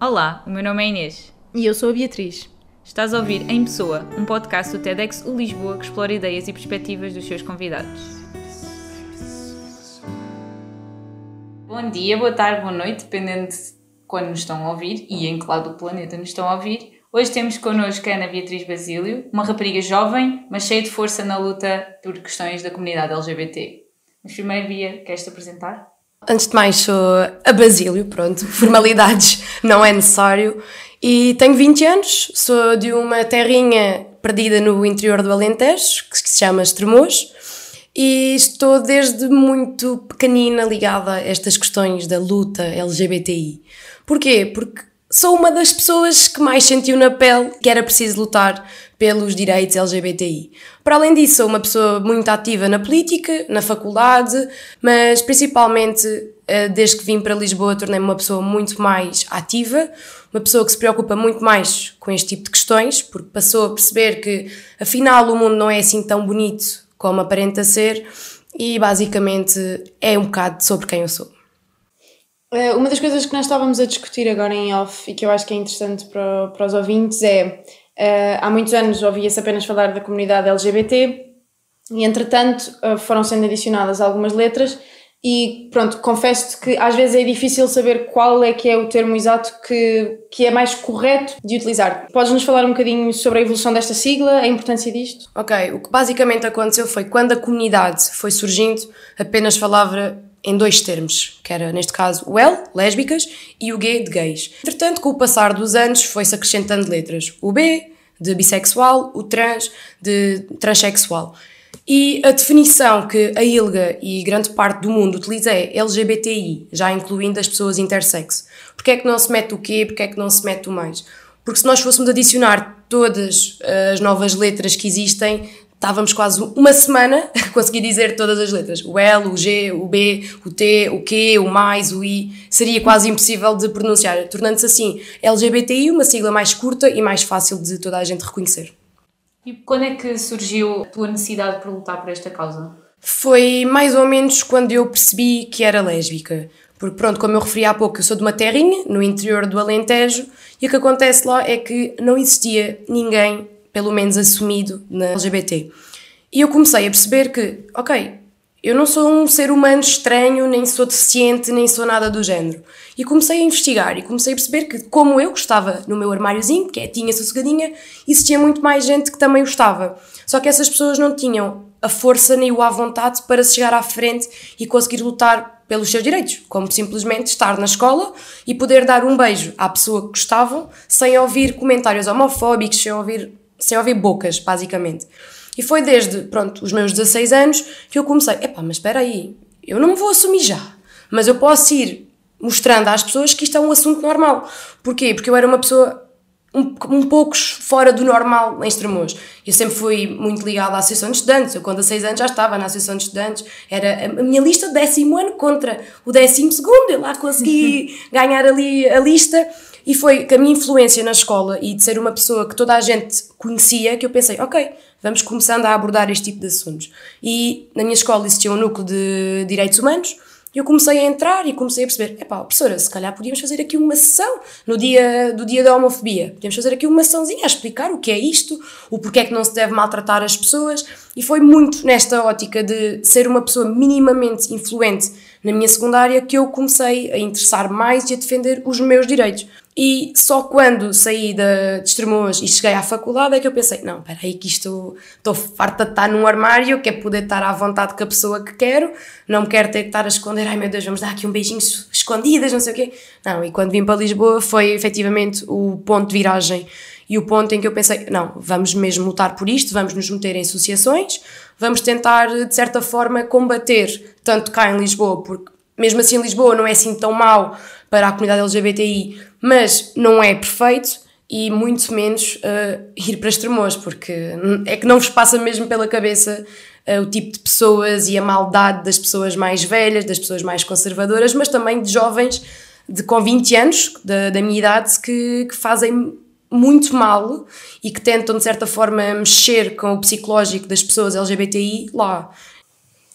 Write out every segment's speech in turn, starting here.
Olá, o meu nome é Inês. E eu sou a Beatriz. Estás a ouvir Em Pessoa, um podcast do TEDx U Lisboa que explora ideias e perspectivas dos seus convidados. Bom dia, boa tarde, boa noite, dependendo de quando nos estão a ouvir e em que lado do planeta nos estão a ouvir. Hoje temos connosco a Ana Beatriz Basílio, uma rapariga jovem, mas cheia de força na luta por questões da comunidade LGBT. Mas primeiro, Bia, queres-te apresentar? Antes de mais, sou a Basílio, pronto, formalidades não é necessário. E tenho 20 anos, sou de uma terrinha perdida no interior do Alentejo, que se chama Estremoz, e estou desde muito pequenina ligada a estas questões da luta LGBTI. Porquê? Porque sou uma das pessoas que mais sentiu na pele que era preciso lutar pelos direitos LGBTI. Para além disso, sou uma pessoa muito ativa na política, na faculdade, mas principalmente eh, desde que vim para Lisboa tornei-me uma pessoa muito mais ativa, uma pessoa que se preocupa muito mais com este tipo de questões, porque passou a perceber que afinal o mundo não é assim tão bonito como aparenta ser e basicamente é um bocado sobre quem eu sou. Eh, uma das coisas que nós estávamos a discutir agora em off e que eu acho que é interessante para, para os ouvintes é uh, há muitos anos ouvia-se apenas falar da comunidade LGBT e entretanto uh, foram sendo adicionadas algumas letras e pronto, confesso-te que às vezes é difícil saber qual é que é o termo exato que, que é mais correto de utilizar. Podes-nos falar um bocadinho sobre a evolução desta sigla, a importância disto? Ok, o que basicamente aconteceu foi quando a comunidade foi surgindo, apenas falava em dois termos, que era neste caso o L, lésbicas, e o G, de gays. Entretanto, com o passar dos anos, foi-se acrescentando letras. O B, de bissexual, o trans, de transexual. E a definição que a ILGA e grande parte do mundo utiliza é LGBTI, já incluindo as pessoas intersexo. Porquê é que não se mete o quê? Porquê é que não se mete o mais? Porque se nós fôssemos adicionar todas as novas letras que existem, estávamos quase uma semana a conseguir dizer todas as letras. O L, o G, o B, o T, o Q, o mais, o I. Seria quase impossível de pronunciar, tornando-se assim LGBTI uma sigla mais curta e mais fácil de toda a gente reconhecer. E quando é que surgiu a tua necessidade por lutar por esta causa? Foi mais ou menos quando eu percebi que era lésbica. Porque, pronto, como eu referi há pouco, eu sou de uma terrinha, no interior do Alentejo, e o que acontece lá é que não existia ninguém pelo menos assumido na LGBT. E eu comecei a perceber que, ok, eu não sou um ser humano estranho, nem sou deficiente, nem sou nada do género. E comecei a investigar e comecei a perceber que, como eu gostava no meu armáriozinho, quietinha, sossegadinha, existia muito mais gente que também gostava. Só que essas pessoas não tinham a força nem o à vontade para chegar à frente e conseguir lutar pelos seus direitos, como simplesmente estar na escola e poder dar um beijo à pessoa que gostavam sem ouvir comentários homofóbicos, sem ouvir sem ouvir bocas, basicamente. E foi desde, pronto, os meus 16 anos que eu comecei, epá, mas espera aí, eu não me vou assumir já, mas eu posso ir mostrando às pessoas que isto é um assunto normal. Porquê? Porque eu era uma pessoa um, um pouco fora do normal em Estremoz. Eu sempre fui muito ligada à Associação de Estudantes, eu com 16 anos já estava na Associação de Estudantes, era a minha lista décimo ano contra o décimo segundo, eu lá consegui ganhar ali a lista e foi que a minha influência na escola e de ser uma pessoa que toda a gente conhecia que eu pensei, ok, vamos começando a abordar este tipo de assuntos. E na minha escola existia um núcleo de direitos humanos e eu comecei a entrar e comecei a perceber, epá, professora, se calhar podíamos fazer aqui uma sessão no dia do dia da homofobia. Podíamos fazer aqui uma sessãozinha a explicar o que é isto, o porquê é que não se deve maltratar as pessoas. E foi muito nesta ótica de ser uma pessoa minimamente influente na minha secundária que eu comecei a interessar mais e a defender os meus direitos. E só quando saí de, de Estremoz e cheguei à faculdade é que eu pensei: não, espera aí, que isto estou farta de estar num armário, quero poder estar à vontade com a pessoa que quero, não quero ter que estar a esconder, ai meu Deus, vamos dar aqui um beijinho escondidas, não sei o quê. Não, e quando vim para Lisboa foi efetivamente o ponto de viragem e o ponto em que eu pensei: não, vamos mesmo lutar por isto, vamos nos meter em associações, vamos tentar de certa forma combater, tanto cá em Lisboa, porque mesmo assim Lisboa não é assim tão mau para a comunidade LGBTI, mas não é perfeito e muito menos uh, ir para extremos, porque é que não vos passa mesmo pela cabeça uh, o tipo de pessoas e a maldade das pessoas mais velhas, das pessoas mais conservadoras, mas também de jovens de, com 20 anos, da, da minha idade, que, que fazem muito mal e que tentam, de certa forma, mexer com o psicológico das pessoas LGBTI lá.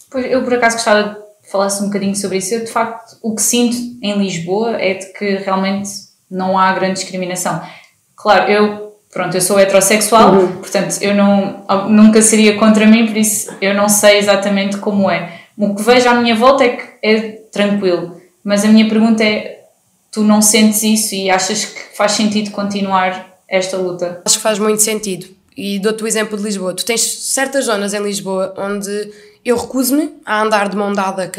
Pois, eu por acaso gostava falasse um bocadinho sobre isso. Eu, de facto, o que sinto em Lisboa é de que realmente não há grande discriminação. Claro, eu, pronto, eu sou heterossexual, uhum. portanto, eu não, nunca seria contra mim, por isso eu não sei exatamente como é. O que vejo à minha volta é que é tranquilo, mas a minha pergunta é: tu não sentes isso e achas que faz sentido continuar esta luta? Acho que faz muito sentido. E dou-te o exemplo de Lisboa. Tu tens certas zonas em Lisboa onde eu recuso-me a andar de mão dada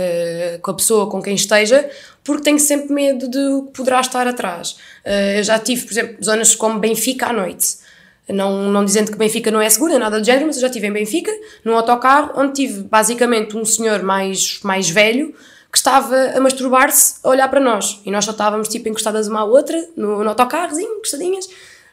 com a pessoa com quem esteja, porque tenho sempre medo de o que poderá estar atrás. Eh, eu já tive, por exemplo, zonas como Benfica à noite. Não, não dizendo que Benfica não é segura, nada do género, mas eu já estive em Benfica, num autocarro, onde tive basicamente um senhor mais, mais velho que estava a masturbar-se a olhar para nós. E nós só estávamos tipo encostadas uma à outra, no, no autocarrozinho, encostadinhas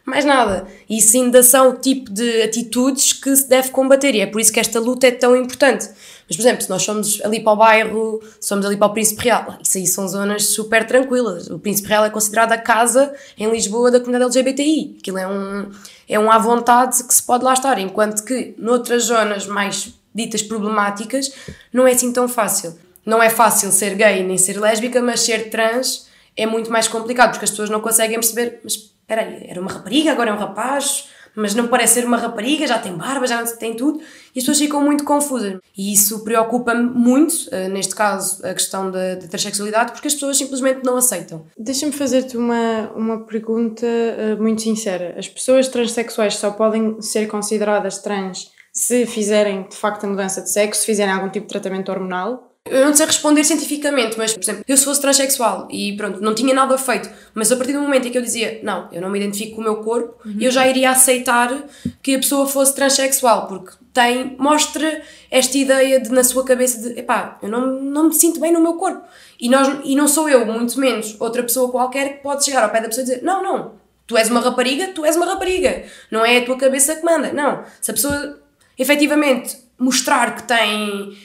mais nada. E isso ainda são o tipo de atitudes que se deve combater e é por isso que esta luta é tão importante. Mas, por exemplo, se nós somos ali para o bairro, somos ali para o Príncipe Real, isso aí são zonas super tranquilas. O Príncipe Real é considerado a casa em Lisboa da comunidade LGBTI. Aquilo é um, é um à vontade que se pode lá estar, enquanto que noutras zonas mais ditas problemáticas não é assim tão fácil. Não é fácil ser gay nem ser lésbica, mas ser trans é muito mais complicado, porque as pessoas não conseguem perceber, mas peraí, era uma rapariga, agora é um rapaz, mas não parece ser uma rapariga, já tem barba, já tem tudo, e as pessoas ficam muito confusas. E isso preocupa-me muito, uh, neste caso, a questão da, da transexualidade, porque as pessoas simplesmente não aceitam. Deixa-me fazer-te uma, uma pergunta uh, muito sincera. As pessoas transexuais só podem ser consideradas trans se fizerem, de facto, a mudança de sexo, se fizerem algum tipo de tratamento hormonal? Eu não sei responder cientificamente, mas, por exemplo, eu se fosse transexual e pronto, não tinha nada feito, mas a partir do momento em que eu dizia, não, eu não me identifico com o meu corpo, uhum. eu já iria aceitar que a pessoa fosse transexual, porque tem, mostra esta ideia de, na sua cabeça de, epá, eu não, não me sinto bem no meu corpo. E, nós, e não sou eu, muito menos outra pessoa qualquer que pode chegar ao pé da pessoa e dizer, não, não, tu és uma rapariga, tu és uma rapariga, não é a tua cabeça que manda. Não, se a pessoa efetivamente mostrar que tem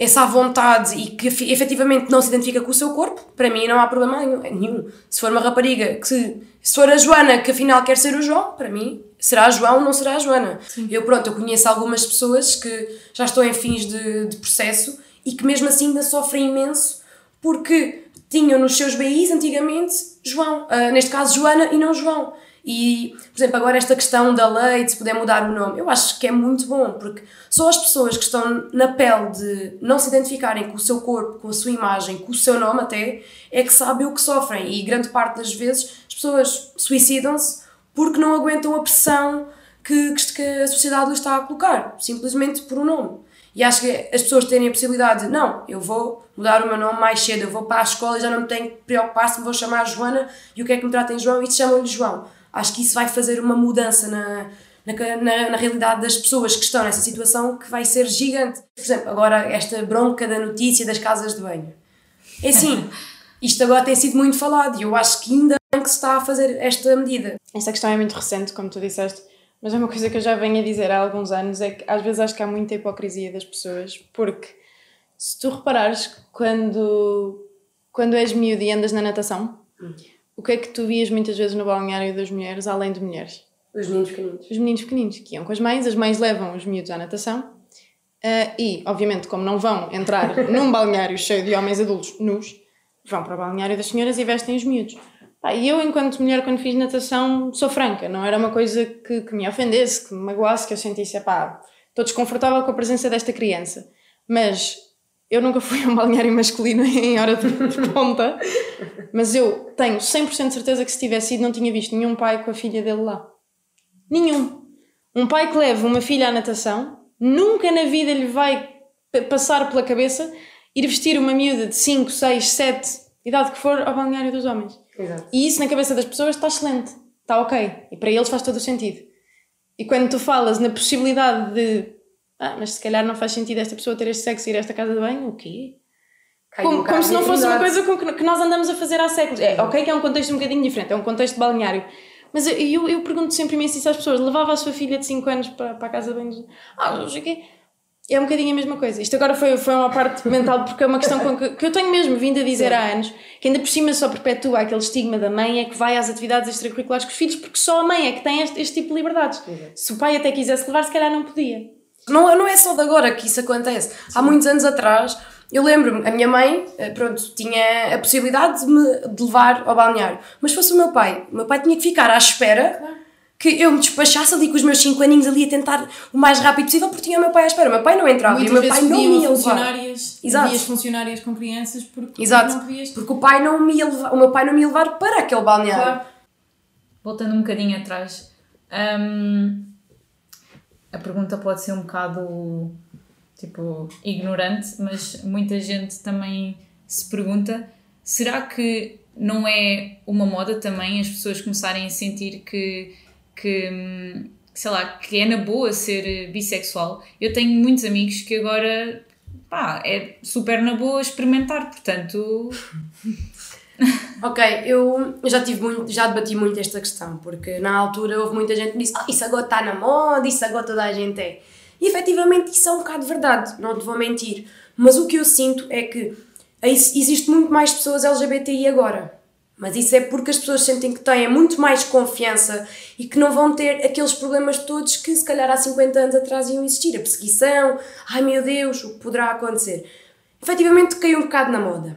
essa vontade e que efetivamente não se identifica com o seu corpo, para mim não há problema nenhum. Se for uma rapariga que se, for a Joana que afinal quer ser o João, para mim será a João, não será a Joana. Sim. Eu pronto, eu conheço algumas pessoas que já estão em fins de, de processo e que mesmo assim ainda sofrem imenso porque tinham nos seus BIs antigamente João, uh, neste caso Joana e não João. E, por exemplo, agora esta questão da lei, de se puder mudar o nome, eu acho que é muito bom, porque só as pessoas que estão na pele de não se identificarem com o seu corpo, com a sua imagem, com o seu nome até, é que sabem o que sofrem. E grande parte das vezes as pessoas suicidam-se porque não aguentam a pressão que, que a sociedade lhes está a colocar, simplesmente por um nome. E acho que as pessoas terem a possibilidade de, não, eu vou mudar o meu nome mais cedo, eu vou para a escola e já não me tenho que preocupar se me vou chamar Joana e o que é que me tratem João e chamam-lhe João acho que isso vai fazer uma mudança na, na, na, na, realidade das pessoas que estão nessa situação que vai ser gigante. Por exemplo, agora esta bronca da notícia das casas de banho. É assim, isto agora tem sido muito falado e eu acho que ainda bem que se está a fazer esta medida. Esta questão é muito recente, como tu disseste, mas é uma coisa que eu já venho a dizer há alguns anos, é que às vezes acho que há muita hipocrisia das pessoas, porque se tu reparares quando, quando és miúdo e andas na natação, hum o que é que tu vias muitas vezes no balneário das mulheres, além de mulheres? Os meninos pequeninos. Os meninos pequeninos, que iam com as mães, as mães levam os miúdos à natação uh, e, obviamente, como não vão entrar num balneário cheio de homens adultos nus, vão para o balneário das senhoras e vestem os miúdos. Pá, e eu, enquanto mulher, quando fiz natação, sou franca, não era uma coisa que, que me ofendesse, que me magoasse, que eu sentisse, pá, estou desconfortável com a presença desta criança. Mas eu nunca fui a um balneário masculino em hora de, de ponta, mas eu tenho 100% de certeza que se tivesse ido não tinha visto nenhum pai com a filha dele lá. Nenhum. Um pai que leva uma filha à natação, nunca na vida lhe vai passar pela cabeça ir vestir uma miúda de 5, 6, 7, idade que for, ao balneário dos homens. Exato. E isso na cabeça das pessoas está excelente, está ok. E para eles faz todo o sentido. E quando tu falas na possibilidade de ah, mas se calhar não faz sentido esta pessoa ter este sexo e ir a esta casa de banho, o quê? como, como se não fosse uma coisa com que, que nós andamos a fazer há séculos. É, ok que é um contexto um bocadinho diferente, é um contexto balneário. Mas eu, eu, eu pergunto sempre imenso isso às pessoas. Levava a sua filha de 5 anos para, para a casa de banho. Ah, não sei o quê. É um bocadinho a mesma coisa. Isto agora foi, foi uma parte mental, porque é uma questão que, que eu tenho mesmo vindo a dizer Sim. há anos, que ainda por cima só perpetua aquele estigma da mãe é que vai às atividades extracurriculares com os filhos, porque só a mãe é que tem este, este tipo de liberdades. Se o pai até quisesse levar, se calhar não podia. Não, não é só de agora que isso acontece. Sim. Há muitos anos atrás, Eu lembro-me, a minha mãe, eh, pronto, tinha a possibilidade de me de levar ao balneário. Mas fosse o meu pai, o meu pai tinha que ficar à espera que eu me despachasse ali com os meus 5 aninhos ali a tentar o mais rápido possível porque tinha o meu pai à espera. O meu pai não entrava Muitas e o meu vezes pai não me ia levar. funcionárias, Exato. funcionárias com crianças porque Exato, não podias. porque o pai não me ia levar, o meu pai não me ia levar para aquele balneário. Claro. Voltando um bocadinho atrás, hum, a pergunta pode ser um bocado tipo ignorante, mas muita gente também se pergunta: será que não é uma moda também as pessoas começarem a sentir que, que hum, sei lá, que é na boa ser bissexual? Eu tenho muitos amigos que agora pá, é super na boa experimentar, portanto, Ok, eu já tive muito, já debati muito esta questão, porque na altura houve muita gente que disse, ah, isso agora está na moda, isso agora toda a gente é. E efetivamente isso é um bocado verdade, não te vou mentir. Mas o que eu sinto é que ex- existe muito mais pessoas LGBTI agora. Mas isso é porque as pessoas sentem que têm muito mais confiança e que não vão ter aqueles problemas todos que se calhar há 50 anos atrás iam existir. A perseguição, ai meu Deus, o que poderá acontecer. Efetivamente caiu um bocado na moda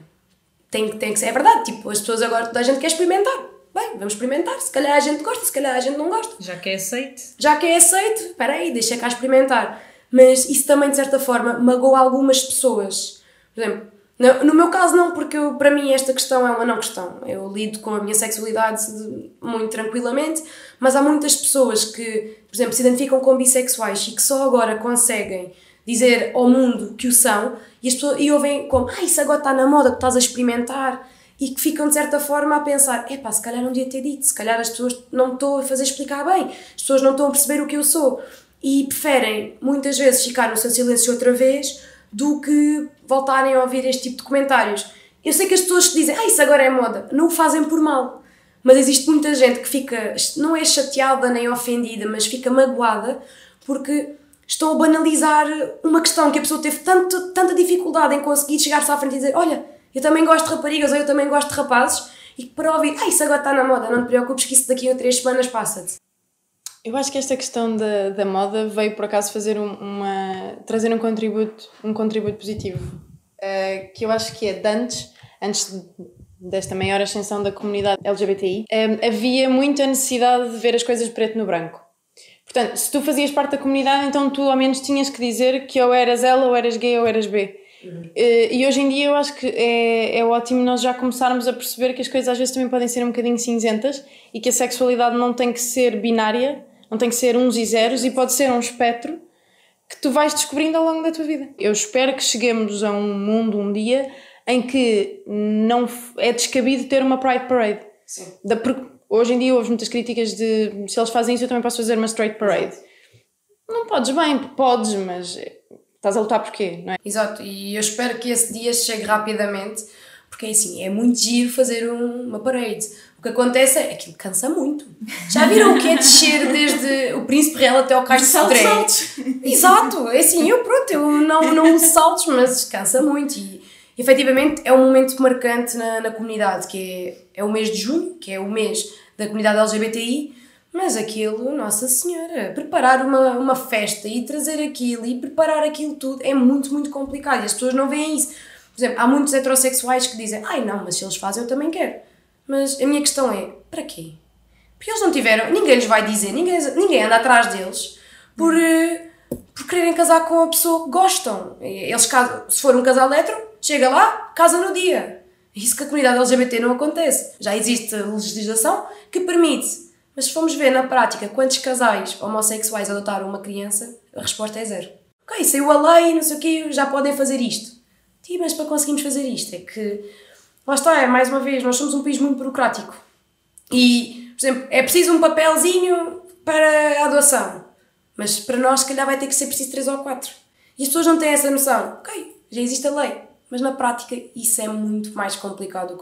tem, tem que ser, é verdade, tipo, as pessoas agora, toda a gente quer experimentar. Bem, vamos experimentar, se calhar a gente gosta, se calhar a gente não gosta. já que é aceite. Já que é aceito, espera aí, deixa cá experimentar. Mas isso também, de certa forma, magoa algumas pessoas. Por exemplo, no, no meu caso não, porque eu, para mim esta questão é uma não questão. Eu lido com a minha sexualidade de- muito tranquilamente, mas há muitas pessoas que, por exemplo, se identificam como bissexuais e que só agora conseguem dizer ao mundo que o são e, as pessoas, e ouvem como, ah, isso agora está na moda, que estás a experimentar. E que ficam de certa forma a pensar, epá, se calhar não devia ter dito, se calhar as pessoas não estão a fazer explicar bem, as pessoas não estão a perceber o que eu sou. E preferem muitas vezes ficar no seu silêncio outra vez do que voltarem a ouvir este tipo de comentários. Eu sei que as pessoas que dizem, ah, isso agora é moda, não o fazem por mal, mas existe muita gente que fica, não é chateada nem ofendida, mas fica magoada porque estão a banalizar uma questão que a pessoa teve tanto, tanta dificuldade em conseguir chegar-se à frente e dizer: Olha, eu também gosto de raparigas ou eu também gosto de rapazes, e para ouvir, ah, isso agora está na moda, não te preocupes que isso daqui a três semanas passa-te. Eu acho que esta questão da, da moda veio por acaso fazer um- uma trazer um contributo um contributo positivo eh, que eu acho que é de antes antes de- desta maior ascensão da comunidade LGBTI eh, havia muita necessidade de ver as coisas preto no branco portanto se tu fazias parte da comunidade então tu ao menos tinhas que dizer que ou eras L ou eras gay ou eras B Eh, e hoje em dia eu acho que é, é ótimo nós já começarmos a perceber que as coisas às vezes também podem ser um bocadinho cinzentas e que a sexualidade não tem que ser binária, não tem que ser uns e zeros e pode ser um espectro que tu vais descobrindo ao longo da tua vida. Eu espero que cheguemos a um mundo um dia em que não é descabido ter uma Pride Parade. Sim. Da, porque hoje em dia houve muitas críticas de se eles fazem isso eu também posso fazer uma straight parade. Não podes bem, podes, mas estás a lutar porquê, não é? Exato, e eu espero que esse dia chegue rapidamente, porque é assim, é muito giro fazer um- uma parade. O que acontece é que cansa muito. Já viram o que é descer desde o Príncipe Real até ao Cais de Sodré? Exato, é assim, eu pronto, eu não, não uso saltos, mas cansa muito e efetivamente é um momento marcante na, na comunidade, que é, é o mês de junho, que é o mês da comunidade LGBTI, mas aquilo, Nossa Senhora, preparar uma, uma festa e trazer aquilo e preparar aquilo tudo é muito, muito complicado e as pessoas não veem isso. Por exemplo, há muitos heterossexuais que dizem, ai não, mas se eles fazem eu também quero. Mas a minha questão é, para quê? Porque eles não tiveram, ninguém lhes vai dizer, ninguém, ninguém anda atrás deles por, eh, por quererem casar com a pessoa que gostam. Eles se for um casal hetero, chega lá, casa no dia. Isso que a comunidade LGBT não acontece. Já existe legislação que permite. Mas se formos ver na prática quantos casais homossexuais adotaram uma criança, a resposta é zero. Ok, saiu a lei, não sei o quê, já podem fazer isto. Sim, mas para conseguirmos fazer isto é que. Lá está, é mais uma vez, nós somos um país muito burocrático. E, por exemplo, é preciso um papelzinho para a adoção. Mas para nós, se calhar, vai ter que ser preciso três ou quatro. E as pessoas não têm essa noção. Ok, já existe a lei. Mas na prática, isso é muito mais complicado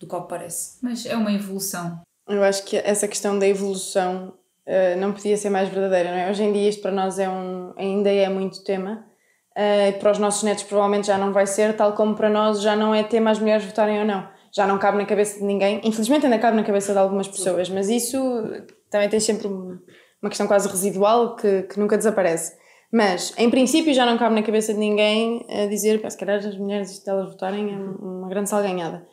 do que, parece. Mas é uma evolução. Eu acho que essa questão da evolução eh, não podia ser mais verdadeira, não é? Hoje em dia isto para nós é um, ainda é muito tema. eh, para os nossos netos provavelmente já não vai ser, tal como para nós já não é tema as mulheres votarem ou não. Já não cabe na cabeça de ninguém. Infelizmente ainda cabe na cabeça de algumas pessoas, mas isso também tem sempre um- uma questão quase residual que, que nunca desaparece. Mas, em princípio, já não cabe na cabeça de ninguém a dizer que se calhar as mulheres, se elas votarem, é uma grande salganhada.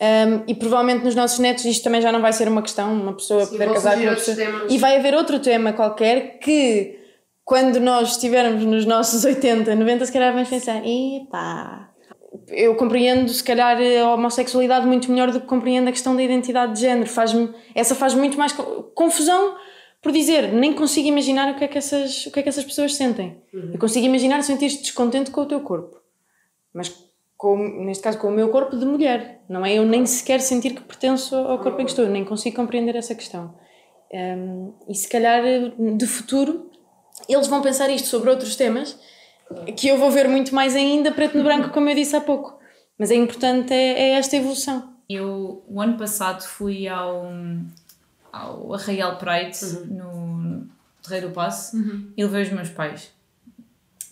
Um, e provavelmente nos nossos netos isto também já não vai ser uma questão, uma pessoa Sim, poder casar com uma pessoa. temas. E vai haver outro tema qualquer que, quando nós estivermos nos nossos 80, 90, se calhar vamos pensar: epá. Eu compreendo, se calhar, a homossexualidade muito melhor do que compreendo a questão da identidade de género. Faz essa faz muito mais co- confusão por dizer, nem consigo imaginar o que é que essas, o que é que essas pessoas sentem. Eu consigo imaginar sentir-te descontente com o teu corpo. Mas, com, neste caso, com o meu corpo de mulher. Não é eu nem sequer sentir que pertenço ao corpo em que estou. Nem consigo compreender essa questão. Um, e se calhar, de futuro, eles vão pensar isto sobre outros temas que eu vou ver muito mais ainda preto no branco, como eu disse há pouco. Mas é importante é, é esta evolução. Eu, o ano passado, fui ao, ao Arraial Pride, no Terreiro do Passo, e levei os meus pais.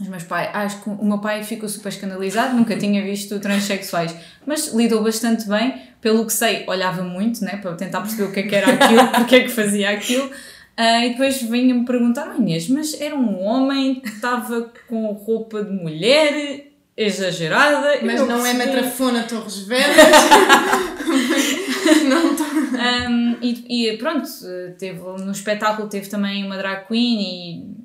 Os meus pais, acho que o meu pai ficou super escandalizado, nunca tinha visto transexuais, mas lidou bastante bem, pelo que sei, olhava muito, né, para tentar perceber o que é que era aquilo, porque é que fazia aquilo, Ah, e depois vinha-me perguntar, oh Inês, mas era um homem que estava com roupa de mulher, exagerada, Mas Eu não é Matrafona Torres Vedras. Um, e, e pronto, teve, no espetáculo teve também uma drag queen e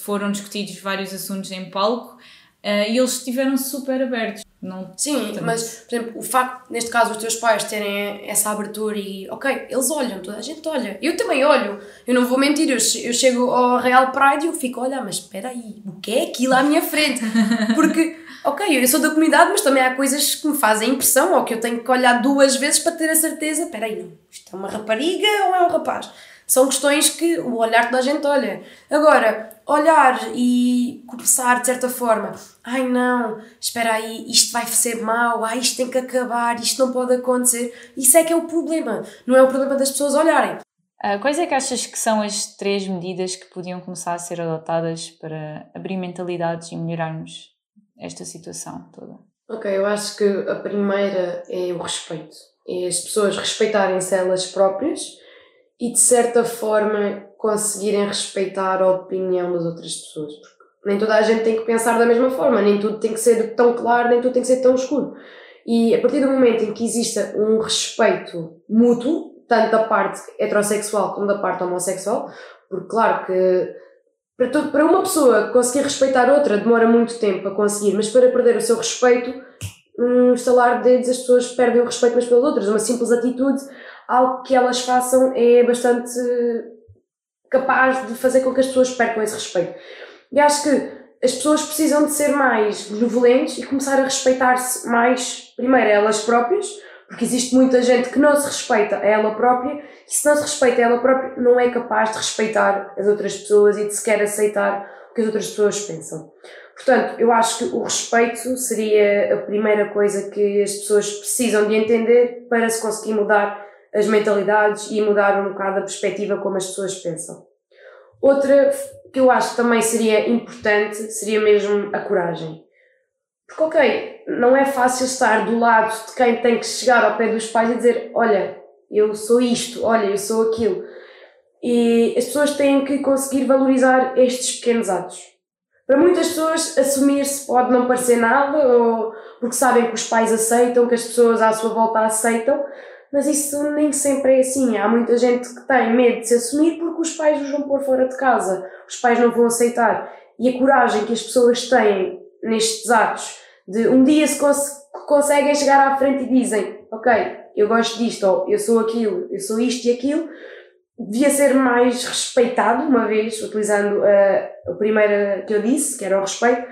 foram discutidos vários assuntos em palco uh, e eles estiveram super abertos. Não, Sim, mas, por exemplo, o facto, neste caso, os teus pais terem essa abertura e, ok, eles olham, toda a gente olha. Eu também olho, eu não vou mentir, eu, eu chego ao Real Pride e eu fico, olha, mas espera aí, o que é aquilo à minha frente? Porque, ok, eu sou da comunidade, mas também há coisas que me fazem impressão ou que eu tenho que olhar duas vezes para ter a certeza, espera aí, não, isto é uma rapariga ou é um rapaz? São questões que o olhar toda a gente olha. Agora, olhar e começar de certa forma, ai não, espera aí, isto vai ser mau, ai isto tem que acabar, isto não pode acontecer. Isso é que é o problema. Não é o problema das pessoas olharem. Uh, quais é que achas que são as três medidas que podiam começar a ser adotadas para abrir mentalidades e melhorarmos esta situação toda? Ok, eu acho que a primeira é o respeito. É as pessoas respeitarem-se elas próprias e de certa forma conseguirem respeitar a opinião das outras pessoas. Porque nem toda a gente tem que pensar da mesma forma, nem tudo tem que ser tão claro, nem tudo tem que ser tão escuro. E a partir do momento em que exista um respeito mútuo, tanto da parte heterossexual como da parte homossexual, porque claro que para, para uma pessoa conseguir respeitar outra demora muito tempo a conseguir, mas para perder o seu respeito, um estalar de dedos as pessoas perdem o respeito umas pelas outras. Uma simples atitude, algo que elas façam é bastante capaz de fazer com que as pessoas percam esse respeito. E acho que as pessoas precisam de ser mais benevolentes e começar a respeitar-se mais, primeiro, elas próprias, porque existe muita gente que não se respeita a ela própria e se não se respeita a ela própria não é capaz de respeitar as outras pessoas e de sequer aceitar o que as outras pessoas pensam. Portanto, eu acho que o respeito seria a primeira coisa que as pessoas precisam de entender para se conseguir mudar as mentalidades e mudar um bocado a perspectiva como as pessoas pensam. Outra que eu acho que também seria importante seria mesmo a coragem. Porque, ok, não é fácil estar do lado de quem tem que chegar ao pé dos pais e dizer: Olha, eu sou isto, olha, eu sou aquilo. E as pessoas têm que conseguir valorizar estes pequenos atos. Para muitas pessoas, assumir-se pode não parecer nada, ou porque sabem que os pais aceitam, que as pessoas à sua volta aceitam, mas isso nem sempre é assim. Há muita gente que tem medo de se assumir porque os pais os vão pôr fora de casa, os pais não vão aceitar. E a coragem que as pessoas têm nestes atos, de um dia se cons conseguem chegar à frente e dizem: Ok, eu gosto disto, ou eu sou aquilo, eu sou isto e aquilo, devia ser mais respeitado, uma vez, utilizando a, a primeira que eu disse, que era o respeito,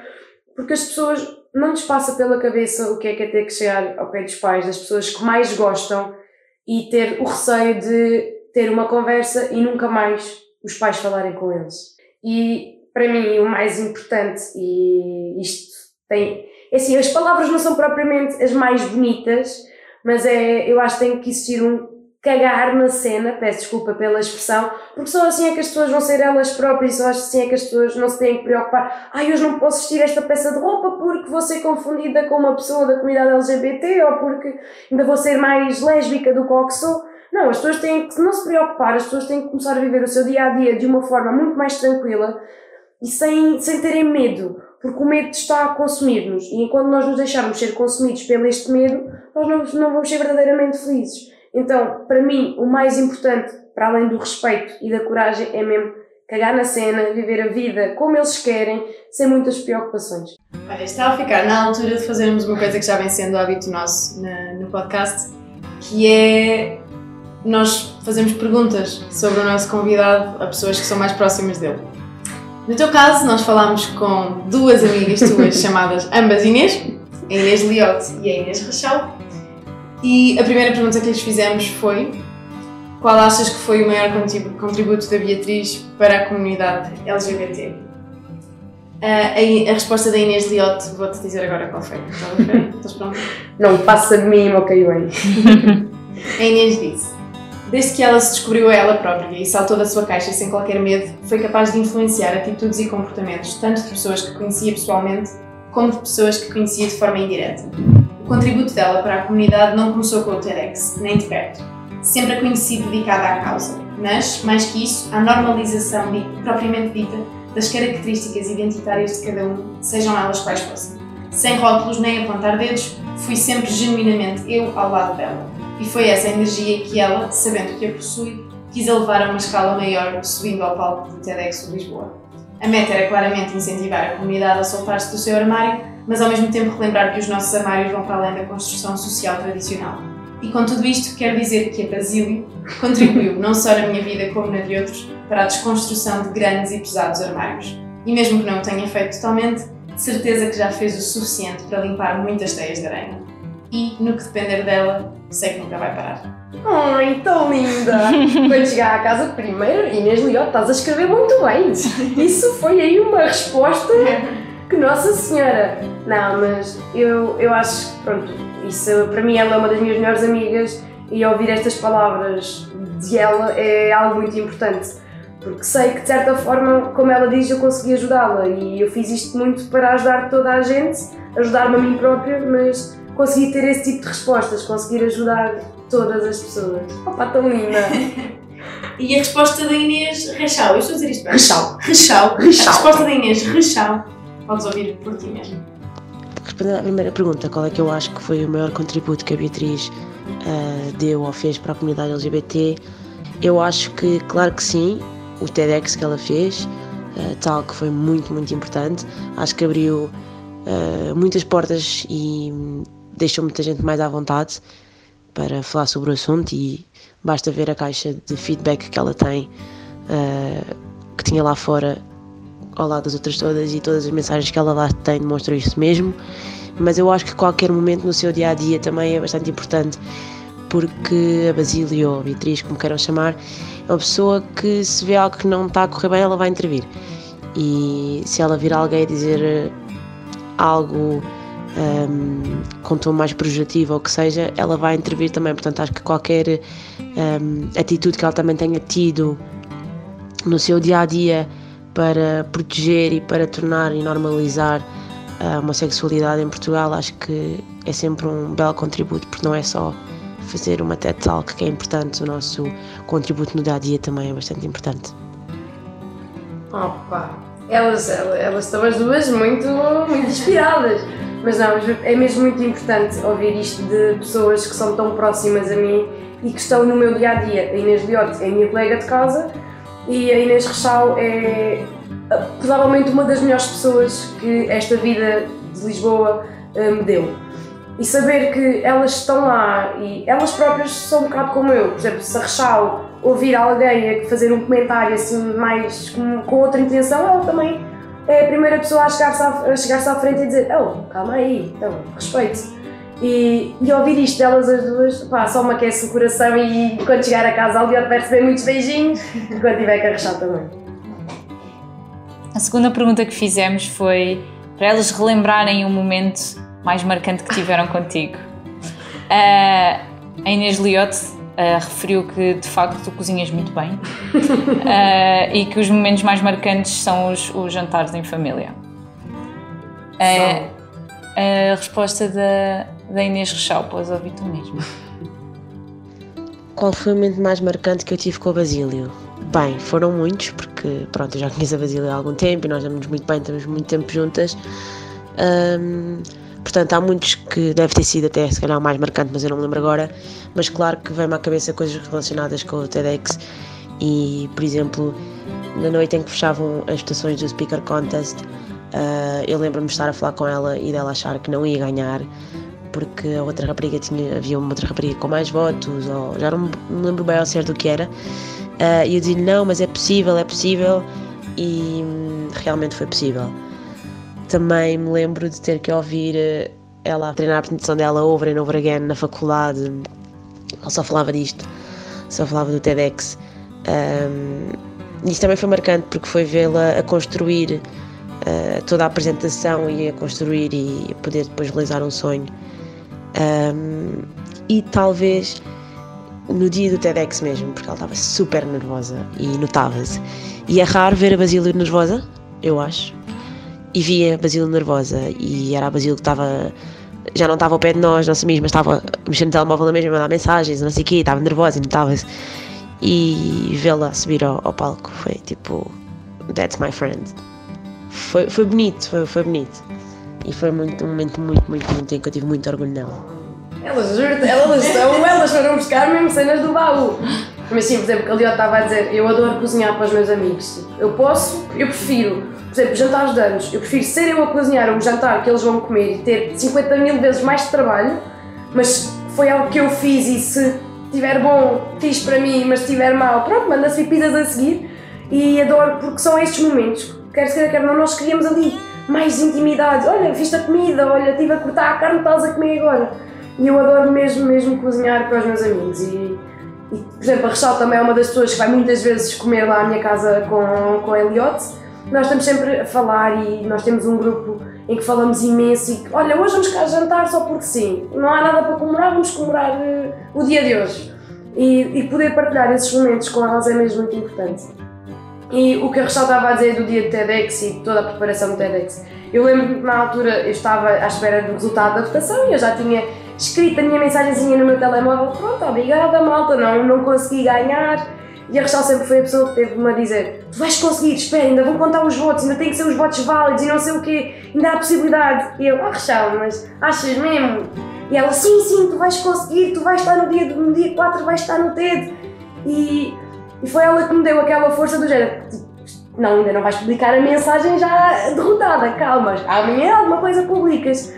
porque as pessoas não lhes passa pela cabeça o que é que é ter que chegar ao pé dos pais, das pessoas que mais gostam e ter o receio de ter uma conversa e nunca mais os pais falarem com eles. E para mim o mais importante, e isto tem. É assim, as palavras não são propriamente as mais bonitas, mas é, eu acho que tem que existir um cagar na cena, peço desculpa pela expressão, porque só assim é que as pessoas vão ser elas próprias, só assim é que as pessoas não se têm que preocupar. Ai, hoje não posso vestir esta peça de roupa porque vou ser confundida com uma pessoa da comunidade LGBT ou porque ainda vou ser mais lésbica do que que sou. Não, as pessoas têm que não se preocupar, as pessoas têm que começar a viver o seu dia a dia de uma forma muito mais tranquila, e sem, sem terem medo, porque o medo está a consumir-nos e enquanto nós nos deixarmos ser consumidos pelo este medo, nós não, não vamos ser verdadeiramente felizes. Então, para mim, o mais importante, para além do respeito e da coragem, é mesmo cagar na cena, viver a vida como eles querem, sem muitas preocupações. Olha, está a ficar na altura de fazermos uma coisa que já vem sendo hábito nosso na, no podcast, que é nós fazemos perguntas sobre o nosso convidado a pessoas que são mais próximas dele. No teu caso, nós falámos com duas amigas tuas chamadas ambas Inês, a Inês Liotte e a Inês Rachel, e a primeira pergunta que lhes fizemos foi qual achas que foi o maior contributo da Beatriz para a comunidade LGBT? Uh, a, a, resposta da Inês Liotte, vou-te dizer agora qual foi. Estás pronto? Não passa de mim, ok, bem. a Inês disse: Desde que ela se descobriu a ela própria e saltou da sua caixa sem qualquer medo, foi capaz de influenciar atitudes e comportamentos tanto de pessoas que conhecia pessoalmente como de pessoas que conhecia de forma indireta. O contributo dela para a comunidade não começou com o TEDx, nem de perto sempre a conheci dedicada à causa, mas, mais que isso, à normalização propriamente dita das características identitárias de cada um, sejam elas quais fossem. Sem rótulos nem apontar dedos, fui sempre genuinamente eu ao lado dela. E foi essa energia que ela, sabendo que a possui, quis elevar a uma escala maior, subindo ao palco do TEDx de Lisboa. A meta era claramente incentivar a comunidade a soltar-se do seu armário, mas ao mesmo tempo relembrar que os nossos armários vão para além da construção social tradicional e com tudo isto, quero dizer que a Basílio contribuiu não só na minha vida como na de outros para a desconstrução de grandes e pesados armários. E mesmo que não o tenha feito totalmente, certeza que já fez o suficiente para limpar muitas teias de aranha. E, no que depender dela, sei que nunca vai parar. Ai, tão linda! Quando chegar à casa primeiro, Inês Liotte, estás a escrever muito bem. Isso foi aí uma resposta que Nossa Senhora! Não, mas eu, eu acho que, pronto, isso para mim ela é uma das minhas melhores amigas e ouvir estas palavras de ela é algo muito importante. Porque sei que de certa forma, como ela diz, eu consegui ajudá-la e eu fiz isto muito para ajudar toda a gente, ajudar-me a mim própria, mas consegui ter esse tipo de respostas, conseguir ajudar todas as pessoas. Opa, tão linda! E a resposta da Inês Rechal, eu estou a dizer isto bem? Rechal. Rechal. A resposta da Inês Rechal, podes ouvir por ti mesmo responder à primeira pergunta, qual é que eu acho que foi o maior contributo que a Beatriz uh, deu ou fez para a comunidade LGBT? Eu acho que, claro que sim, o TEDx que ela fez, uh, tal que foi muito, muito importante. Acho que abriu uh, muitas portas e deixou muita gente mais à vontade para falar sobre o assunto e basta ver a caixa de feedback que ela tem, que tinha lá fora ao lado das outras todas e todas as mensagens que ela lá tem demonstram isso mesmo. Mas eu acho que qualquer momento no seu dia a dia também é bastante importante, porque a Basílio ou a Beatriz, como queiram chamar, é uma pessoa que se vê algo que não está a correr bem, ela vai intervir. E se ela vir alguém dizer eh, algo um, com tom mais projetivo ou que seja, ela vai intervir também. Portanto, acho que qualquer um, atitude que ela também tenha tido no seu dia a dia para proteger e para tornar e normalizar a homossexualidade em Portugal, acho que é sempre um belo contributo, porque não é só fazer uma TED Talk que é importante, o nosso contributo no dia a dia também é bastante importante. Opa, elas, elas estão as duas muito, muito inspiradas, mas não, é mesmo muito importante ouvir isto de pessoas que são tão próximas a mim e que estão no meu dia a dia. A Inês Liotte é a minha colega de casa e a Inês Rechal é provavelmente uma das melhores pessoas que esta vida de Lisboa uh, me deu. E saber que elas estão lá e elas próprias são um bocado como eu. Por exemplo, se a Rechal ouvir alguém a fazer um comentário assim mais com, com outra intenção, ela também é a primeira pessoa a chegar-se à, chegar à frente e dizer oh, calma aí, então, respeito. E, e ouvir isto delas as duas, pá, só me aquece o coração e quando chegar a casa ali vai receber muitos beijinhos e quando tiver que arrechar também. A segunda pergunta que fizemos foi para elas relembrarem o momento mais marcante que tiveram contigo. Uh, a Inês Liotte uh, referiu que de facto tu cozinhas muito bem uh, e que os momentos mais marcantes são os, os jantares em família. a resposta da, da Inês Rechal, pois ouvi tu mesmo. qual foi o momento mais marcante que eu tive com o Basílio? Bem, foram muitos, porque pronto, eu já conheço a Basília há algum tempo e nós estamos muito bem, estamos muito tempo juntas. Um, portanto, há muitos que deve ter sido até se calhar o mais marcante, mas eu não me lembro agora. Mas claro que vem-me à cabeça coisas relacionadas com o TEDx e, por exemplo, na noite em que fechavam as estações do Speaker Contest, uh, eu lembro-me de estar a falar com ela e dela achar que não ia ganhar porque a outra rapariga tinha, havia uma outra rapariga com mais votos, ou já não me lembro bem ao certo do que era. Uh, e eu dizia não, mas é possível, é possível, e hum, realmente foi possível. Também me lembro de ter que ouvir uh, ela treinar a apresentação dela over and over again na faculdade. Ela só falava disto, só falava do TEDx. Um, isso também foi marcante porque foi vê-la a construir uh, toda a apresentação e a construir e poder depois realizar um sonho. Um, e talvez no dia do TEDx mesmo, porque ela estava super nervosa e notava-se. E é raro ver a Basílio nervosa, eu acho. E via Basílio nervosa e era a Basílio que estava. Já não estava ao pé de nós, nossa mesma, mas estava mexendo no telemóvel na mesma, mandar mensagens, não sei o quê, estava nervosa e notava-se. E vê-la subir ao, ao, palco foi tipo. That's my friend. Foi, foi bonito, foi, foi bonito. E foi muito, um momento muito, muito, muito em que eu tive muito orgulho nela. Elas, juro elas, estão, elas foram buscar mesmo cenas do baú. Mas sim, por exemplo, a Leo estava a dizer, eu adoro cozinhar para os meus amigos. Eu posso, eu prefiro, por exemplo, jantares de anos, eu prefiro ser eu a cozinhar um jantar que eles vão comer e ter 50 mil vezes mais de trabalho, mas foi algo que eu fiz e se estiver bom, fiz para mim, mas se estiver mal, pronto, manda-se pizzas a seguir. E adoro, porque são estes momentos, quer se quer não, nós queríamos ali mais intimidade. Olha, fiz a comida, olha, estive a cortar a carne, estás a comer agora e eu adoro mesmo, mesmo cozinhar para os meus amigos. E, e por exemplo, a Rechal também é uma das pessoas que vai muitas vezes comer lá à minha casa com, com a Elliot. Nós estamos sempre a falar e nós temos um grupo em que falamos imenso e olha, hoje vamos cá jantar só porque sim. Não há nada para comemorar, vamos comemorar uh, o dia de hoje. E, e, poder partilhar esses momentos com elas é mesmo muito importante. E o que a Rachel estava a dizer do dia de TEDx e toda a preparação do TEDx, eu lembro que na altura eu estava à espera do resultado da votação e eu já tinha escrito a minha mensagenzinha no meu telemóvel, pronto, obrigada malta, não, não consegui ganhar. E a Rachel sempre foi a pessoa que teve-me a dizer: Tu vais conseguir, espera, ainda vão contar os votos, ainda tem que ser os votos válidos e não sei o quê, ainda há possibilidade. E eu: Ah, Rachel, mas achas mesmo? E ela: Sim, sim, tu vais conseguir, tu vais estar no dia, no dia 4, vais estar no TED. E, e foi ela que me deu aquela força do género: Não, ainda não vais publicar a mensagem já derrotada, calma, amanhã alguma coisa publicas.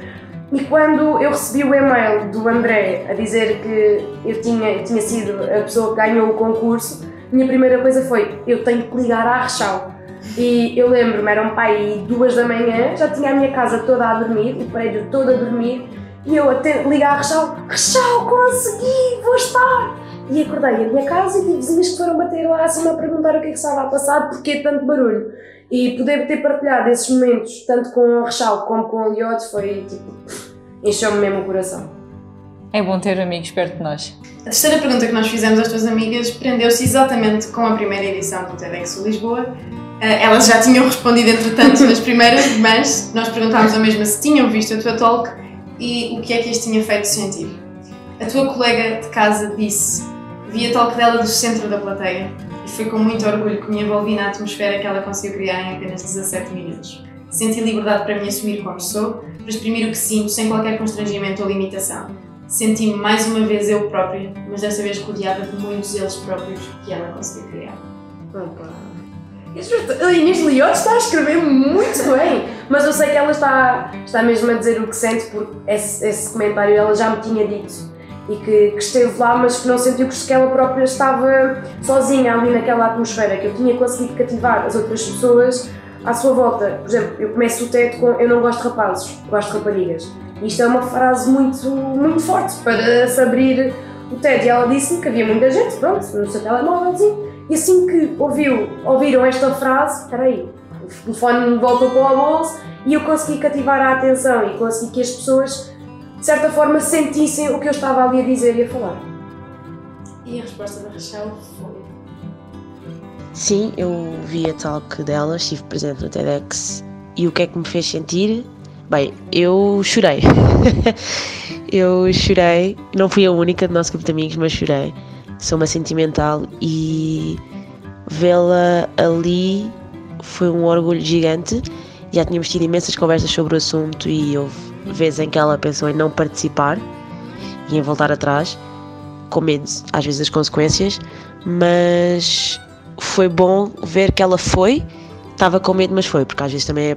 E quando eu recebi o e-mail do André a dizer que eu tinha, tinha sido a pessoa que ganhou o concurso, minha primeira coisa foi: eu tenho que ligar à Rechal. E eu lembro-me, era um pai duas da manhã, já tinha a minha casa toda a dormir, o prédio todo a dormir, e eu até ligar à Rechal: Rechal, consegui, vou estar! E acordei a minha casa e tive vizinhas que foram bater lá acima a perguntar o que é que estava a passar, porque tanto barulho. E poder ter partilhado esses momentos, tanto com a Rechal como com a Liotte, foi tipo. encheu-me mesmo o coração. É bom ter amigos perto de nós. A terceira pergunta que nós fizemos às tuas amigas prendeu-se exatamente com a primeira edição do TEDx Lisboa. Eh, elas já tinham respondido, entretanto, nas primeiras, mas nós perguntámos a mesma se tinham visto a tua talk e o que é que isto tinha feito sentir. A tua colega de casa disse: vi a talk dela do centro da plateia foi com muito orgulho que me envolvi na atmosfera que ela conseguiu criar em apenas 17 minutos. Senti liberdade para me assumir como sou, para exprimir o que sinto sem qualquer constrangimento ou limitação. Senti-me mais uma vez eu própria, mas desta vez rodeada de muitos eles próprios que ela conseguiu criar. Opa. A Inês Liotte está a escrever muito bem, mas eu sei que ela está, está mesmo a dizer o que sente, porque esse, esse comentário ela já me tinha dito e que, que, esteve lá, mas que não sentiu que ela própria estava sozinha ali naquela atmosfera, que eu tinha conseguido cativar as outras pessoas à sua volta. Por exemplo, eu começo o teto com eu não gosto de rapazes, gosto de raparigas. Isto é uma frase muito, muito forte para se abrir o teto. E ela disse-me que havia muita gente, pronto, no seu telemóvel, e assim que ouviu, ouviram esta frase, espera aí, o telefone voltou para o bolso e eu consegui cativar a atenção e consegui que as pessoas de certa forma, sentissem o que eu estava ali a dizer e a falar. E a resposta da Rachel foi? Sim, eu vi a talk dela, estive presente no TEDx e o que é que me fez sentir? Bem, eu chorei. eu chorei, não fui a única do nosso grupo de amigos, mas chorei. sou uma sentimental e vê-la ali foi um orgulho gigante. Já tínhamos tido imensas conversas sobre o assunto e houve vezes em que ela pensou em não participar e em voltar atrás, com medo às vezes das consequências, mas foi bom ver que ela foi. Estava com medo, mas foi, porque às vezes também é,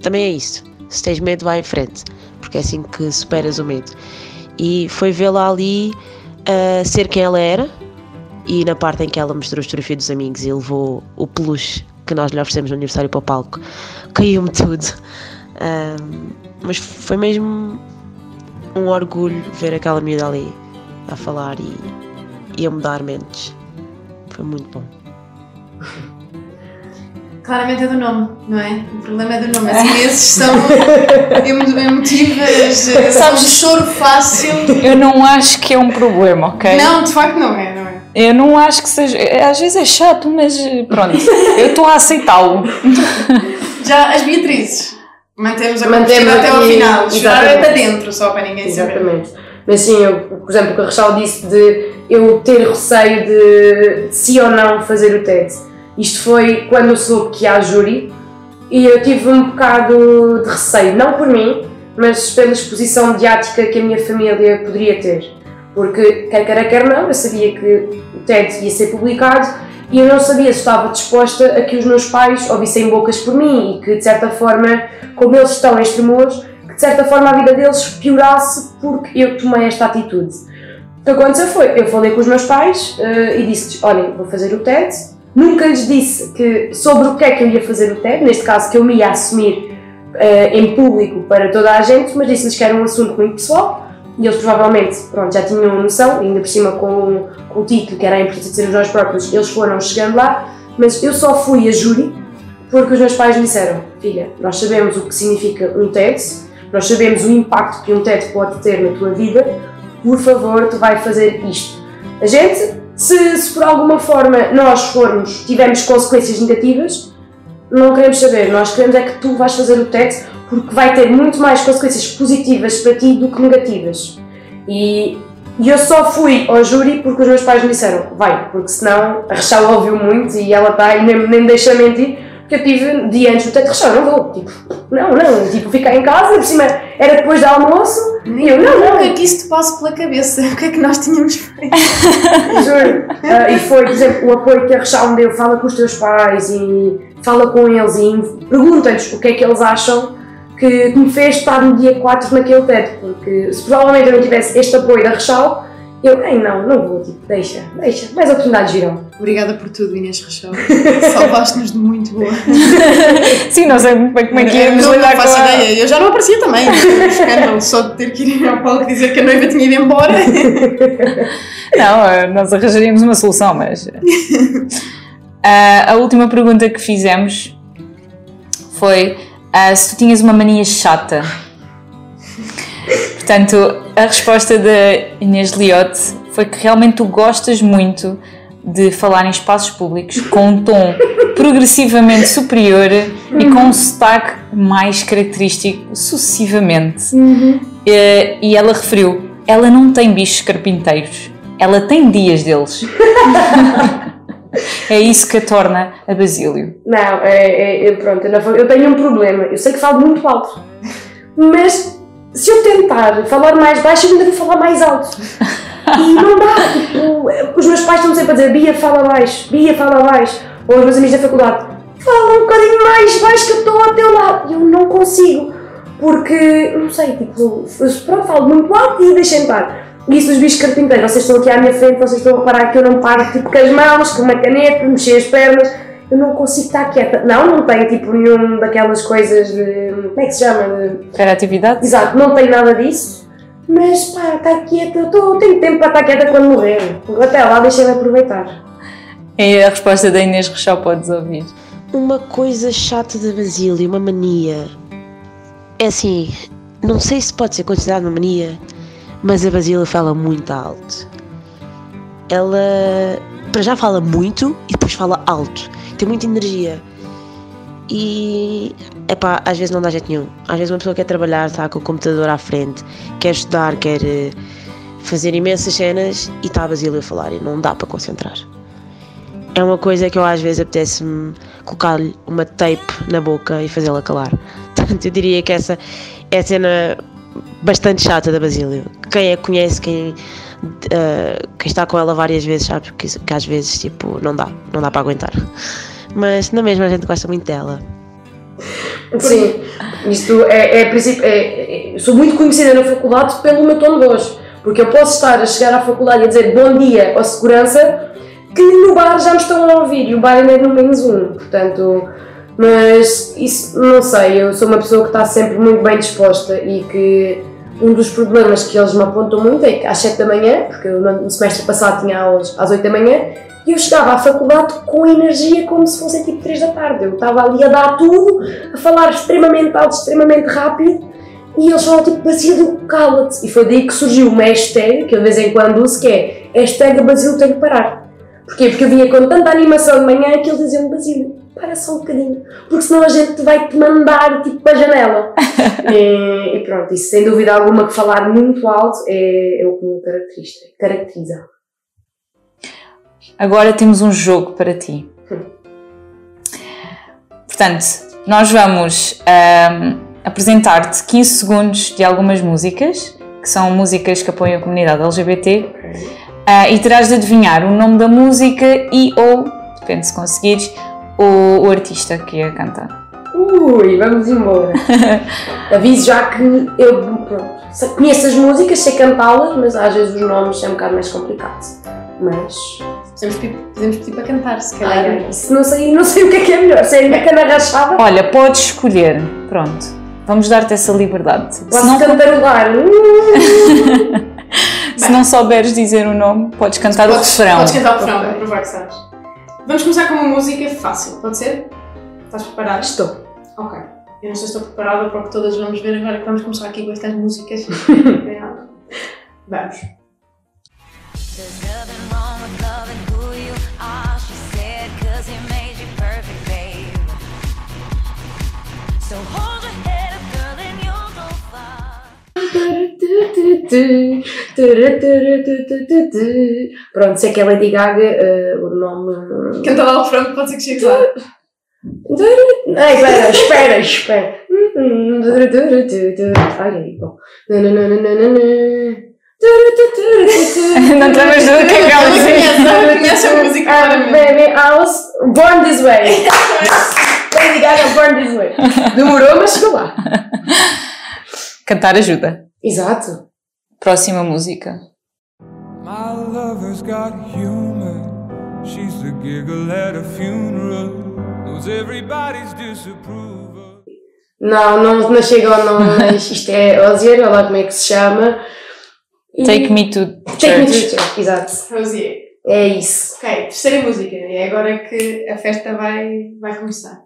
também é isso. Se tens medo, vai em frente, porque é assim que superas o medo. E foi vê-la ali uh, ser quem ela era, e na parte em que ela mostrou a fotografia dos amigos e levou o peluche que nós lhe oferecemos no aniversário para o palco, caiu-me tudo. Um, mas foi mesmo um orgulho ver aquela miúda ali a falar e, e a mudar mentes. Foi muito bom. Claramente é do nome, não é? O problema é do nome. As vezes são emotivas, sabes, choro fácil. Eu não acho que é um problema, ok? Não, de facto não é, não é? Eu não acho que seja. Às vezes é chato, mas pronto, eu estou a aceitá-lo. Já as Beatrizes. Mantemos a Mantemos até ao final. Chorar é para dentro, só para ninguém saber. Exatamente. Mas sim, eu, por exemplo, o que a Rachel disse de eu ter receio de, de sim ou não fazer o TED isto foi quando eu soube que há júri e eu tive um bocado de receio, não por mim, mas pela exposição mediática que a minha família poderia ter. Porque, quer queira, quer não, eu sabia que o TED ia ser publicado e eu não sabia se estava disposta a que os meus pais ouvissem bocas por mim e que, de certa forma, como eles estão em extremos, que de certa forma a vida deles piorasse porque eu tomei esta atitude. O que aconteceu foi, eu falei com os meus pais uh, e disse-lhes, olhem, vou fazer o TED, Nunca lhes disse que, sobre o que é que eu ia fazer o TED, neste caso que eu me ia assumir uh, em público para toda a gente, mas disse-lhes que era um assunto muito pessoal e eles provavelmente pronto, já tinham noção, ainda por cima com, com o título que era a importância de ser os nós próprios, eles foram chegando lá, mas eu só fui a júri porque os meus pais me disseram: Filha, nós sabemos o que significa um TED, nós sabemos o impacto que um TED pode ter na tua vida, por favor, tu vai fazer isto. A gente se, se por alguma forma nós formos, tivermos consequências negativas, não queremos saber. Nós queremos é que tu vais fazer o TED porque vai ter muito mais consequências positivas para ti do que negativas. E, e eu só fui ao júri porque os meus pais me disseram, vai, porque senão a Rachel ouviu muito e ela está nem, nem deixa mentir que eu tive de antes do teto rechão, não vou, tipo, não, não, tipo, ficar em casa, por cima era depois do almoço, e eu, não, não. O que é que isso te passa pela cabeça? O que é que nós tínhamos feito? Juro. Uh, e foi, por exemplo, o apoio que a Rechal me deu, fala com os teus pais e fala com eles e pergunta-lhes o que é que eles acham que, que me fez estar no dia 4 naquele teto, porque se provavelmente eu não tivesse este apoio da Rechal, eu, ei, não, não vou, tipo, deixa, deixa, mais oportunidades virão. Obrigada por tudo, Inês Rachel. Salvaste-nos de muito boa. Sim, não sei muito bem como é que íamos não, lidar não faço ideia. Eu já não aparecia também. Escândalo só de ter que ir ao palco dizer que a noiva tinha ido embora. Não, eh, nós arranjaríamos uma solução, mas... Uh, a última pergunta que fizemos foi uh, se tu tinhas uma mania chata. Portanto, a resposta da Inês Liotte foi que realmente tu gostas muito de falar em espaços públicos com um tom progressivamente superior e com um sotaque mais característico sucessivamente. Uhum. E, e ela referiu: ela não tem bichos carpinteiros, ela tem dias deles. é isso que a torna a Basílio. Não, é, é, pronto, eu tenho um problema. Eu sei que falo muito alto, mas se eu tentar falar mais baixo, eu ainda vou falar mais alto. E não dá, tipo, os meus pais estão sempre a dizer Bia, fala baixo, Bia, fala baixo. Ou os meus amigos da faculdade, fala um bocadinho mais baixo que eu estou ao teu lado. E eu não consigo, porque, não sei, tipo, pronto, falo muito alto e deixem estar. E isso dos bichos carpinteiros, vocês estão aqui à minha frente, vocês estão a reparar que eu não paro tipo com as mãos, com uma caneta, mexer as pernas eu não consigo estar quieta. Não, não tenho tipo nenhum daquelas coisas de. Como é que se chama? De... Exato, não tenho nada disso. Mas pá, estar quieta, eu tô, tenho tempo para estar quieta quando morrer. Até lá deixei-me aproveitar. É a resposta da Inês Rochal, podes ouvir. Uma coisa chata da Basília, uma mania. É assim, não sei se pode ser considerada uma mania, mas a Basília fala muito alto. Ela, para já, fala muito e depois fala alto tem muita energia. E epá, às vezes não dá jeito nenhum. Às vezes uma pessoa quer trabalhar, está com o computador à frente, quer estudar, quer eh, fazer imensas cenas e está a Basílio a falar e não dá para concentrar. É uma coisa que eu às vezes apetece-me colocar-lhe uma tape na boca e fazê-la calar. Portanto, eu diria que essa é a cena bastante chata da Basílio. Quem a conhece, quem, uh, quem está com ela várias vezes, sabe que, que às vezes tipo, não dá, não dá para aguentar. Mas na mesma a gente gosta muito dela. Sim, isto é, é, é, é, sou muito conhecida na faculdade pelo meu tom de voz, porque eu posso estar a chegar à faculdade e a dizer bom dia à segurança que no bar já me estão a ouvir e o bar ainda é no menos um, portanto, mas isso não sei, eu sou uma pessoa que está sempre muito bem disposta e que um dos problemas que eles me apontam muito é que às 7 da manhã, porque eu no semestre passado tinha aulas às 8 da manhã, e eu chegava à faculdade com energia como se fosse tipo 3 da tarde. Eu estava ali a dar tudo, a falar extremamente alto, extremamente rápido, e eles falavam tipo Basílio, cala-te. E foi daí que surgiu uma hashtag, que eu de vez em quando uso, que é hashtag Basílio tem que parar. Porquê? Porque eu vinha com tanta animação de manhã que eles diziam Basílio, para só um bocadinho, porque senão a gente vai te mandar tipo para a janela. e, e, pronto, isso sem dúvida alguma que falar muito alto é, é o que me caracteriza. Agora temos um jogo para ti. Portanto, nós vamos um, apresentar-te 15 segundos de algumas músicas, que são músicas que apoiam a comunidade LGBT, uh, e terás de adivinhar o nome da música e ou, depende se conseguires, o, o artista que a canta. Ui, vamos embora. Aviso já que eu pronto, conheço as músicas, sei cantá-las, mas às vezes os nomes é um bocado mais complicado. Mas Podemos pedir, podemos pedir para cantar, se calhar. Ai, não sei, não sei o que é que é melhor. Se é na cana rachada. Olha, podes escolher. Pronto. Vamos dar-te essa liberdade. Posso se não cantarolar. se não souberes dizer o nome, podes cantar podes, o refrão. Podes cantar o refrão para provar que sabes. Vamos começar com uma música fácil, pode ser? Estás preparada? Estou. Ok. Eu não sei se estou preparada para o que todas vamos ver agora que vamos começar aqui com estas músicas. vamos. There's Pronto, sei que é Lady Gaga, uh, o nome. Canta lá o frango, pode ser que chegue lá. Ai, espera, espera, espera. Ai, bom. Não lembras do que é que ela dizia? Conhece a música, Baby, I was born this way. Lady Gaga, born this way. Demorou, mas chegou lá. Cantar ajuda. Exato. Próxima música. My lover's got humor. She's the giggle at a funeral. Knows everybody's disapproval. Não, não, não chega ao nome, mas isto é Ozier, olha lá como é que se chama. Take Me to Church. Take Me to Church, exato. Rosier. É isso. Ok, terceira música. E é agora que a festa vai, vai começar.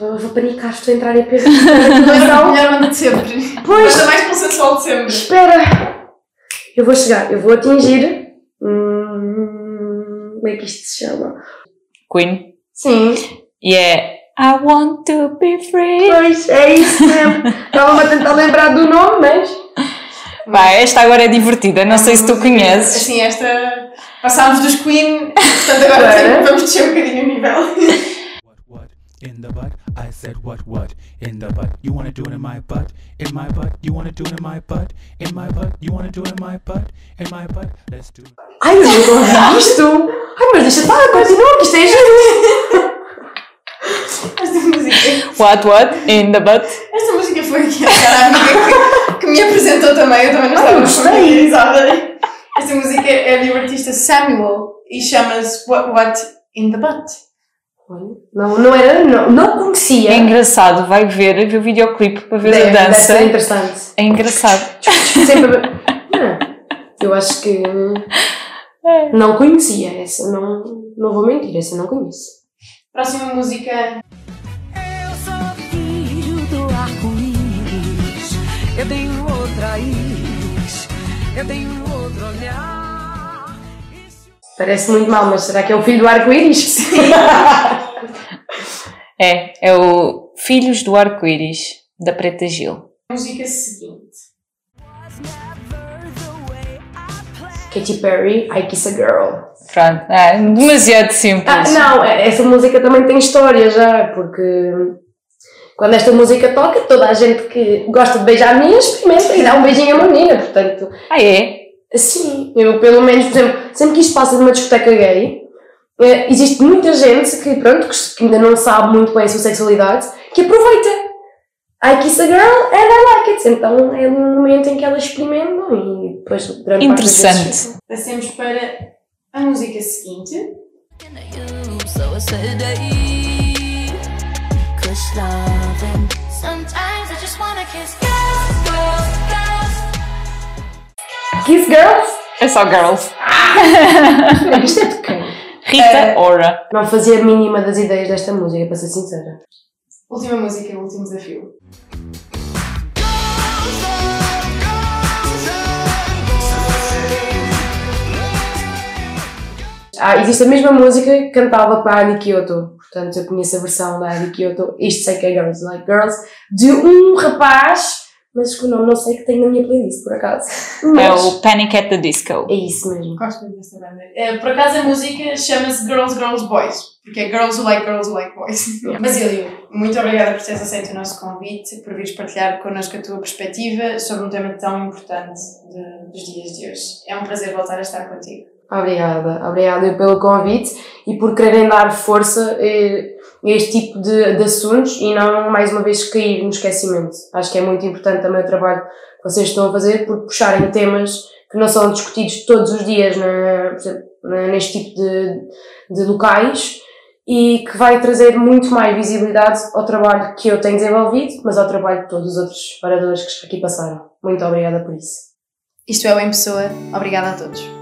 Eu vou panicar, estou a entrar em peso. Mas é a melhor banda de sempre. Pois. A mais consensual de sempre. Espera! Eu vou chegar, eu vou atingir. Hum, como é que isto se chama? Queen. Sim. E é I want to be free. Pois, é isso mesmo. Estava-me a tentar lembrar do nome, mas. Vai, esta agora é divertida, não é sei se tu conheces. Assim, esta. Passámos dos Queen, portanto agora vamos descer um bocadinho o nível. In the butt. I said what what in the butt. You wanna do it in my butt? In my butt. You wanna do it in my butt? In my butt. You wanna do it in my butt? In my butt. Let's do it. Ai, eu não ouvi isto. Ai, mas deixa estar, continua, que isto é giro. Esta música. What what in the butt? Esta música foi aqui a amiga que, que me apresentou também. Eu também não estava familiarizada. Esta música é do um artista Samuel e chama-se What What in the Butt. Não, não era, não, não conhecia. É engraçado, vai ver, ver o videoclipe para ver deve, a dança. Deve interessante. É engraçado. Sempre. Não, eu acho que. É. Não conhecia essa, não, não vou mentir, essa não conheço. Próxima música. Eu sou filho do arco-íris, eu tenho outra íris, eu tenho outro olhar. Parece muito mal, mas será que é o filho do arco-íris? É, é o Filhos do Arco-Íris, da Preta Gil. Música seguinte. Katy Perry, I Kiss a Girl. Pronto, é demasiado simples. Ah, não, essa música também tem história já, porque quando esta música toca, toda a gente que gosta de beijar meninas experimenta e dá um beijinho a uma menina, portanto, Ah, é? Sim, eu pelo menos, por exemplo, sempre que isto passa numa discoteca gay, eh, existe muita gente que, pronto, que ainda não sabe muito bem a sua sexualidade, que aproveita. I kiss a girl and I like it. Então é um momento em que elas experimentam e depois durante das vezes- Interessante. Passemos para a música seguinte. Sometimes I just wanna kiss girls, girls, girls. Kiss girls? É só girls. Isto é de quem? Rita Ora. Não fazia a mínima das ideias desta música, para ser sincera. Última música, último desafio. Ah, existe a mesma música que cantava para a Adi Kyoto. Portanto, eu conheço a versão da Adi Kyoto. Isto sei que é Girls Like Girls. De um rapaz, mas que o nome não sei que tem na minha playlist, por acaso. É Mas o Panic at the Disco. é isso mesmo. Gosto muito desta banda. Eh, por acaso a música chama-se Girls, Girls, Boys, porque é Girls Who Like Girls Who Like Boys. Basílio, muito obrigada por teres aceito o nosso convite, por vires partilhar connosco a tua perspectiva sobre um tema tão importante de- dos dias de hoje. É um prazer voltar a estar contigo. Obrigada. Obrigada pelo convite e por quererem dar força eh, a este tipo de, de assuntos e não, mais uma vez, cair no esquecimento. Acho que é muito importante também o trabalho que vocês estão a fazer por puxarem temas que não são discutidos todos os dias na, na- neste tipo de, de locais e que vai trazer muito mais visibilidade ao trabalho que eu tenho desenvolvido, mas ao trabalho de todos os outros oradores que aqui passaram. Muito obrigada por isso. Isto é o Em Pessoa. Obrigada a todos.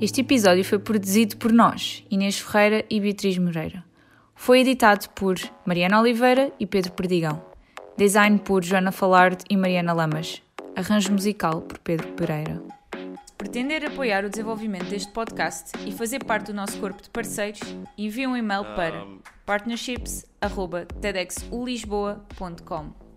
Este episódio foi produzido por nós, Inês Ferreira e Beatriz Moreira. Foi editado por Mariana Oliveira e Pedro Perdigão. Design por Joana Falard e Mariana Lamas. Arranjo musical por Pedro Pereira. Se pretender apoiar o desenvolvimento deste podcast e fazer parte do nosso corpo de parceiros, envie um e-mail para partnerships.tedxulisboa.com.